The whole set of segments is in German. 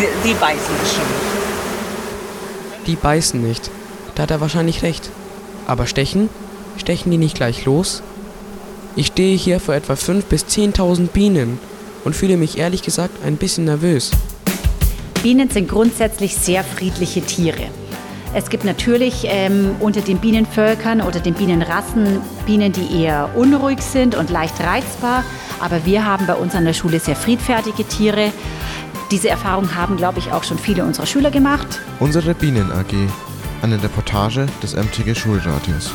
Die, die beißen schon. Die beißen nicht. Da hat er wahrscheinlich recht. Aber stechen? Stechen die nicht gleich los? Ich stehe hier vor etwa 5.000 bis 10.000 Bienen und fühle mich ehrlich gesagt ein bisschen nervös. Bienen sind grundsätzlich sehr friedliche Tiere. Es gibt natürlich ähm, unter den Bienenvölkern oder den Bienenrassen Bienen, die eher unruhig sind und leicht reizbar. Aber wir haben bei uns an der Schule sehr friedfertige Tiere. Diese Erfahrung haben, glaube ich, auch schon viele unserer Schüler gemacht. Unsere Bienen AG. Eine Reportage des MTG Schulradios.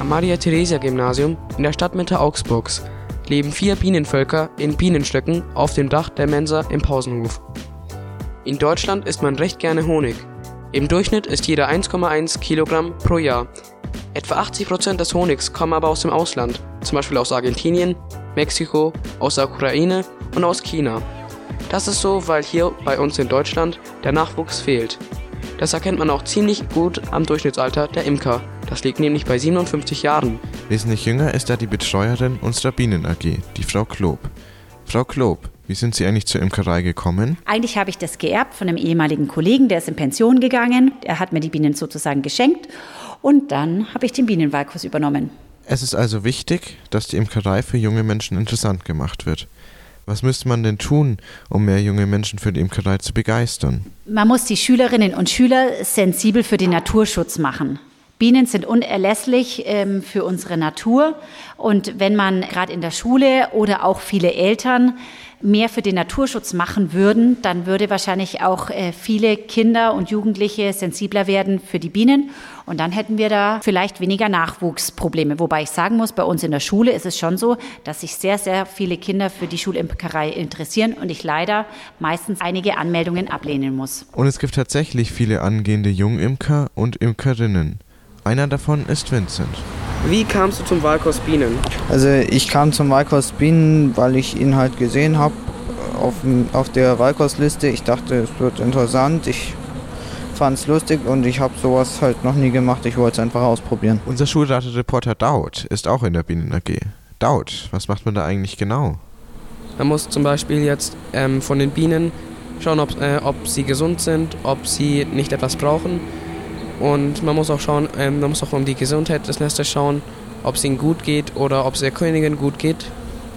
Am Maria-Theresia-Gymnasium in der Stadtmitte Augsburgs leben vier Bienenvölker in Bienenstöcken auf dem Dach der Mensa im Pausenhof. In Deutschland isst man recht gerne Honig. Im Durchschnitt ist jeder 1,1 Kilogramm pro Jahr. Etwa 80 Prozent des Honigs kommen aber aus dem Ausland, zum Beispiel aus Argentinien, Mexiko, aus der Ukraine und aus China. Das ist so, weil hier bei uns in Deutschland der Nachwuchs fehlt. Das erkennt man auch ziemlich gut am Durchschnittsalter der Imker. Das liegt nämlich bei 57 Jahren. Wesentlich jünger ist da die Betreuerin unserer Bienen AG, die Frau Klob. Frau Klob, wie sind Sie eigentlich zur Imkerei gekommen? Eigentlich habe ich das geerbt von einem ehemaligen Kollegen, der ist in Pension gegangen. Er hat mir die Bienen sozusagen geschenkt und dann habe ich den Bienenwahlkurs übernommen. Es ist also wichtig, dass die Imkerei für junge Menschen interessant gemacht wird. Was müsste man denn tun, um mehr junge Menschen für die Imkerei zu begeistern? Man muss die Schülerinnen und Schüler sensibel für den Naturschutz machen. Bienen sind unerlässlich ähm, für unsere Natur. Und wenn man gerade in der Schule oder auch viele Eltern mehr für den Naturschutz machen würden, dann würde wahrscheinlich auch äh, viele Kinder und Jugendliche sensibler werden für die Bienen. Und dann hätten wir da vielleicht weniger Nachwuchsprobleme. Wobei ich sagen muss, bei uns in der Schule ist es schon so, dass sich sehr, sehr viele Kinder für die Schulimkerei interessieren und ich leider meistens einige Anmeldungen ablehnen muss. Und es gibt tatsächlich viele angehende Jungimker und Imkerinnen. Einer davon ist Vincent. Wie kamst du zum Wahlkurs Bienen? Also ich kam zum Wahlkurs Bienen, weil ich ihn halt gesehen habe auf, auf der Wahlkursliste. Ich dachte, es wird interessant. Ich fand es lustig und ich habe sowas halt noch nie gemacht. Ich wollte es einfach ausprobieren. Unser Schulratereporter Daud ist auch in der Bienen AG. Daud, was macht man da eigentlich genau? Man muss zum Beispiel jetzt ähm, von den Bienen schauen, ob, äh, ob sie gesund sind, ob sie nicht etwas brauchen und man muss auch schauen, ähm, man muss auch um die Gesundheit des Nestes schauen, ob es ihnen gut geht oder ob es der Königin gut geht.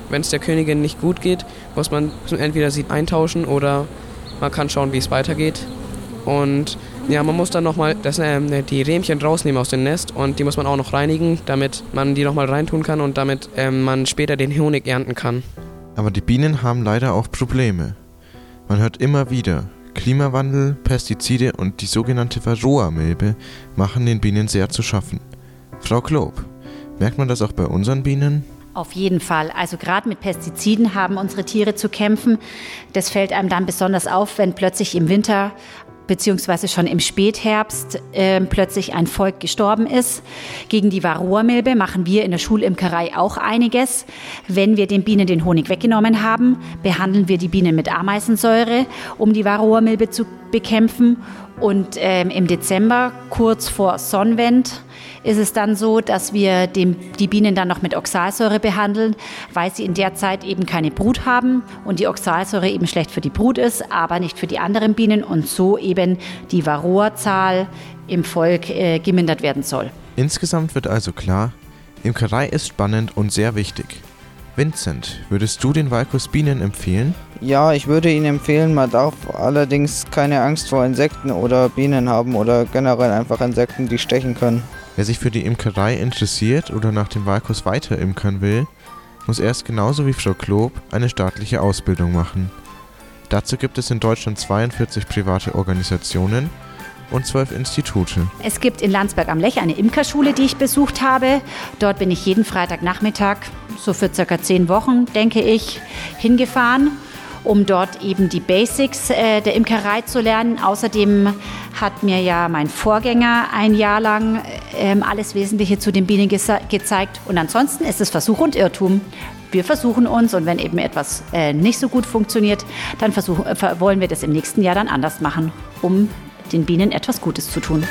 Wenn es der Königin nicht gut geht, muss man entweder sie eintauschen oder man kann schauen, wie es weitergeht. Und ja, man muss dann nochmal ähm, die Rähmchen rausnehmen aus dem Nest und die muss man auch noch reinigen, damit man die nochmal reintun kann und damit ähm, man später den Honig ernten kann. Aber die Bienen haben leider auch Probleme. Man hört immer wieder, Klimawandel, Pestizide und die sogenannte Varroa-Milbe machen den Bienen sehr zu schaffen. Frau Klob, merkt man das auch bei unseren Bienen? Auf jeden Fall. Also gerade mit Pestiziden haben unsere Tiere zu kämpfen. Das fällt einem dann besonders auf, wenn plötzlich im Winter beziehungsweise schon im Spätherbst äh, plötzlich ein Volk gestorben ist. Gegen die Varroa-Milbe machen wir in der Schulimkerei auch einiges. Wenn wir den Bienen den Honig weggenommen haben, behandeln wir die Bienen mit Ameisensäure, um die Varroa-Milbe zu bekämpfen. Und ähm, im Dezember, kurz vor Sonnenwend, ist es dann so, dass wir dem, die Bienen dann noch mit Oxalsäure behandeln, weil sie in der Zeit eben keine Brut haben und die Oxalsäure eben schlecht für die Brut ist, aber nicht für die anderen Bienen und so eben die Varroa-Zahl im Volk äh, gemindert werden soll. Insgesamt wird also klar, Imkerei ist spannend und sehr wichtig. Vincent, würdest du den Walkurs Bienen empfehlen? Ja, ich würde ihn empfehlen. Man darf allerdings keine Angst vor Insekten oder Bienen haben oder generell einfach Insekten, die stechen können. Wer sich für die Imkerei interessiert oder nach dem Wahlkurs weiter imkern will, muss erst genauso wie Frau Klob eine staatliche Ausbildung machen. Dazu gibt es in Deutschland 42 private Organisationen und zwölf Institute. Es gibt in Landsberg am Lech eine Imkerschule, die ich besucht habe. Dort bin ich jeden Freitagnachmittag, so für circa zehn Wochen, denke ich, hingefahren um dort eben die Basics äh, der Imkerei zu lernen. Außerdem hat mir ja mein Vorgänger ein Jahr lang äh, alles Wesentliche zu den Bienen gezeigt. Und ansonsten ist es Versuch und Irrtum. Wir versuchen uns und wenn eben etwas äh, nicht so gut funktioniert, dann versuchen, wollen wir das im nächsten Jahr dann anders machen, um den Bienen etwas Gutes zu tun.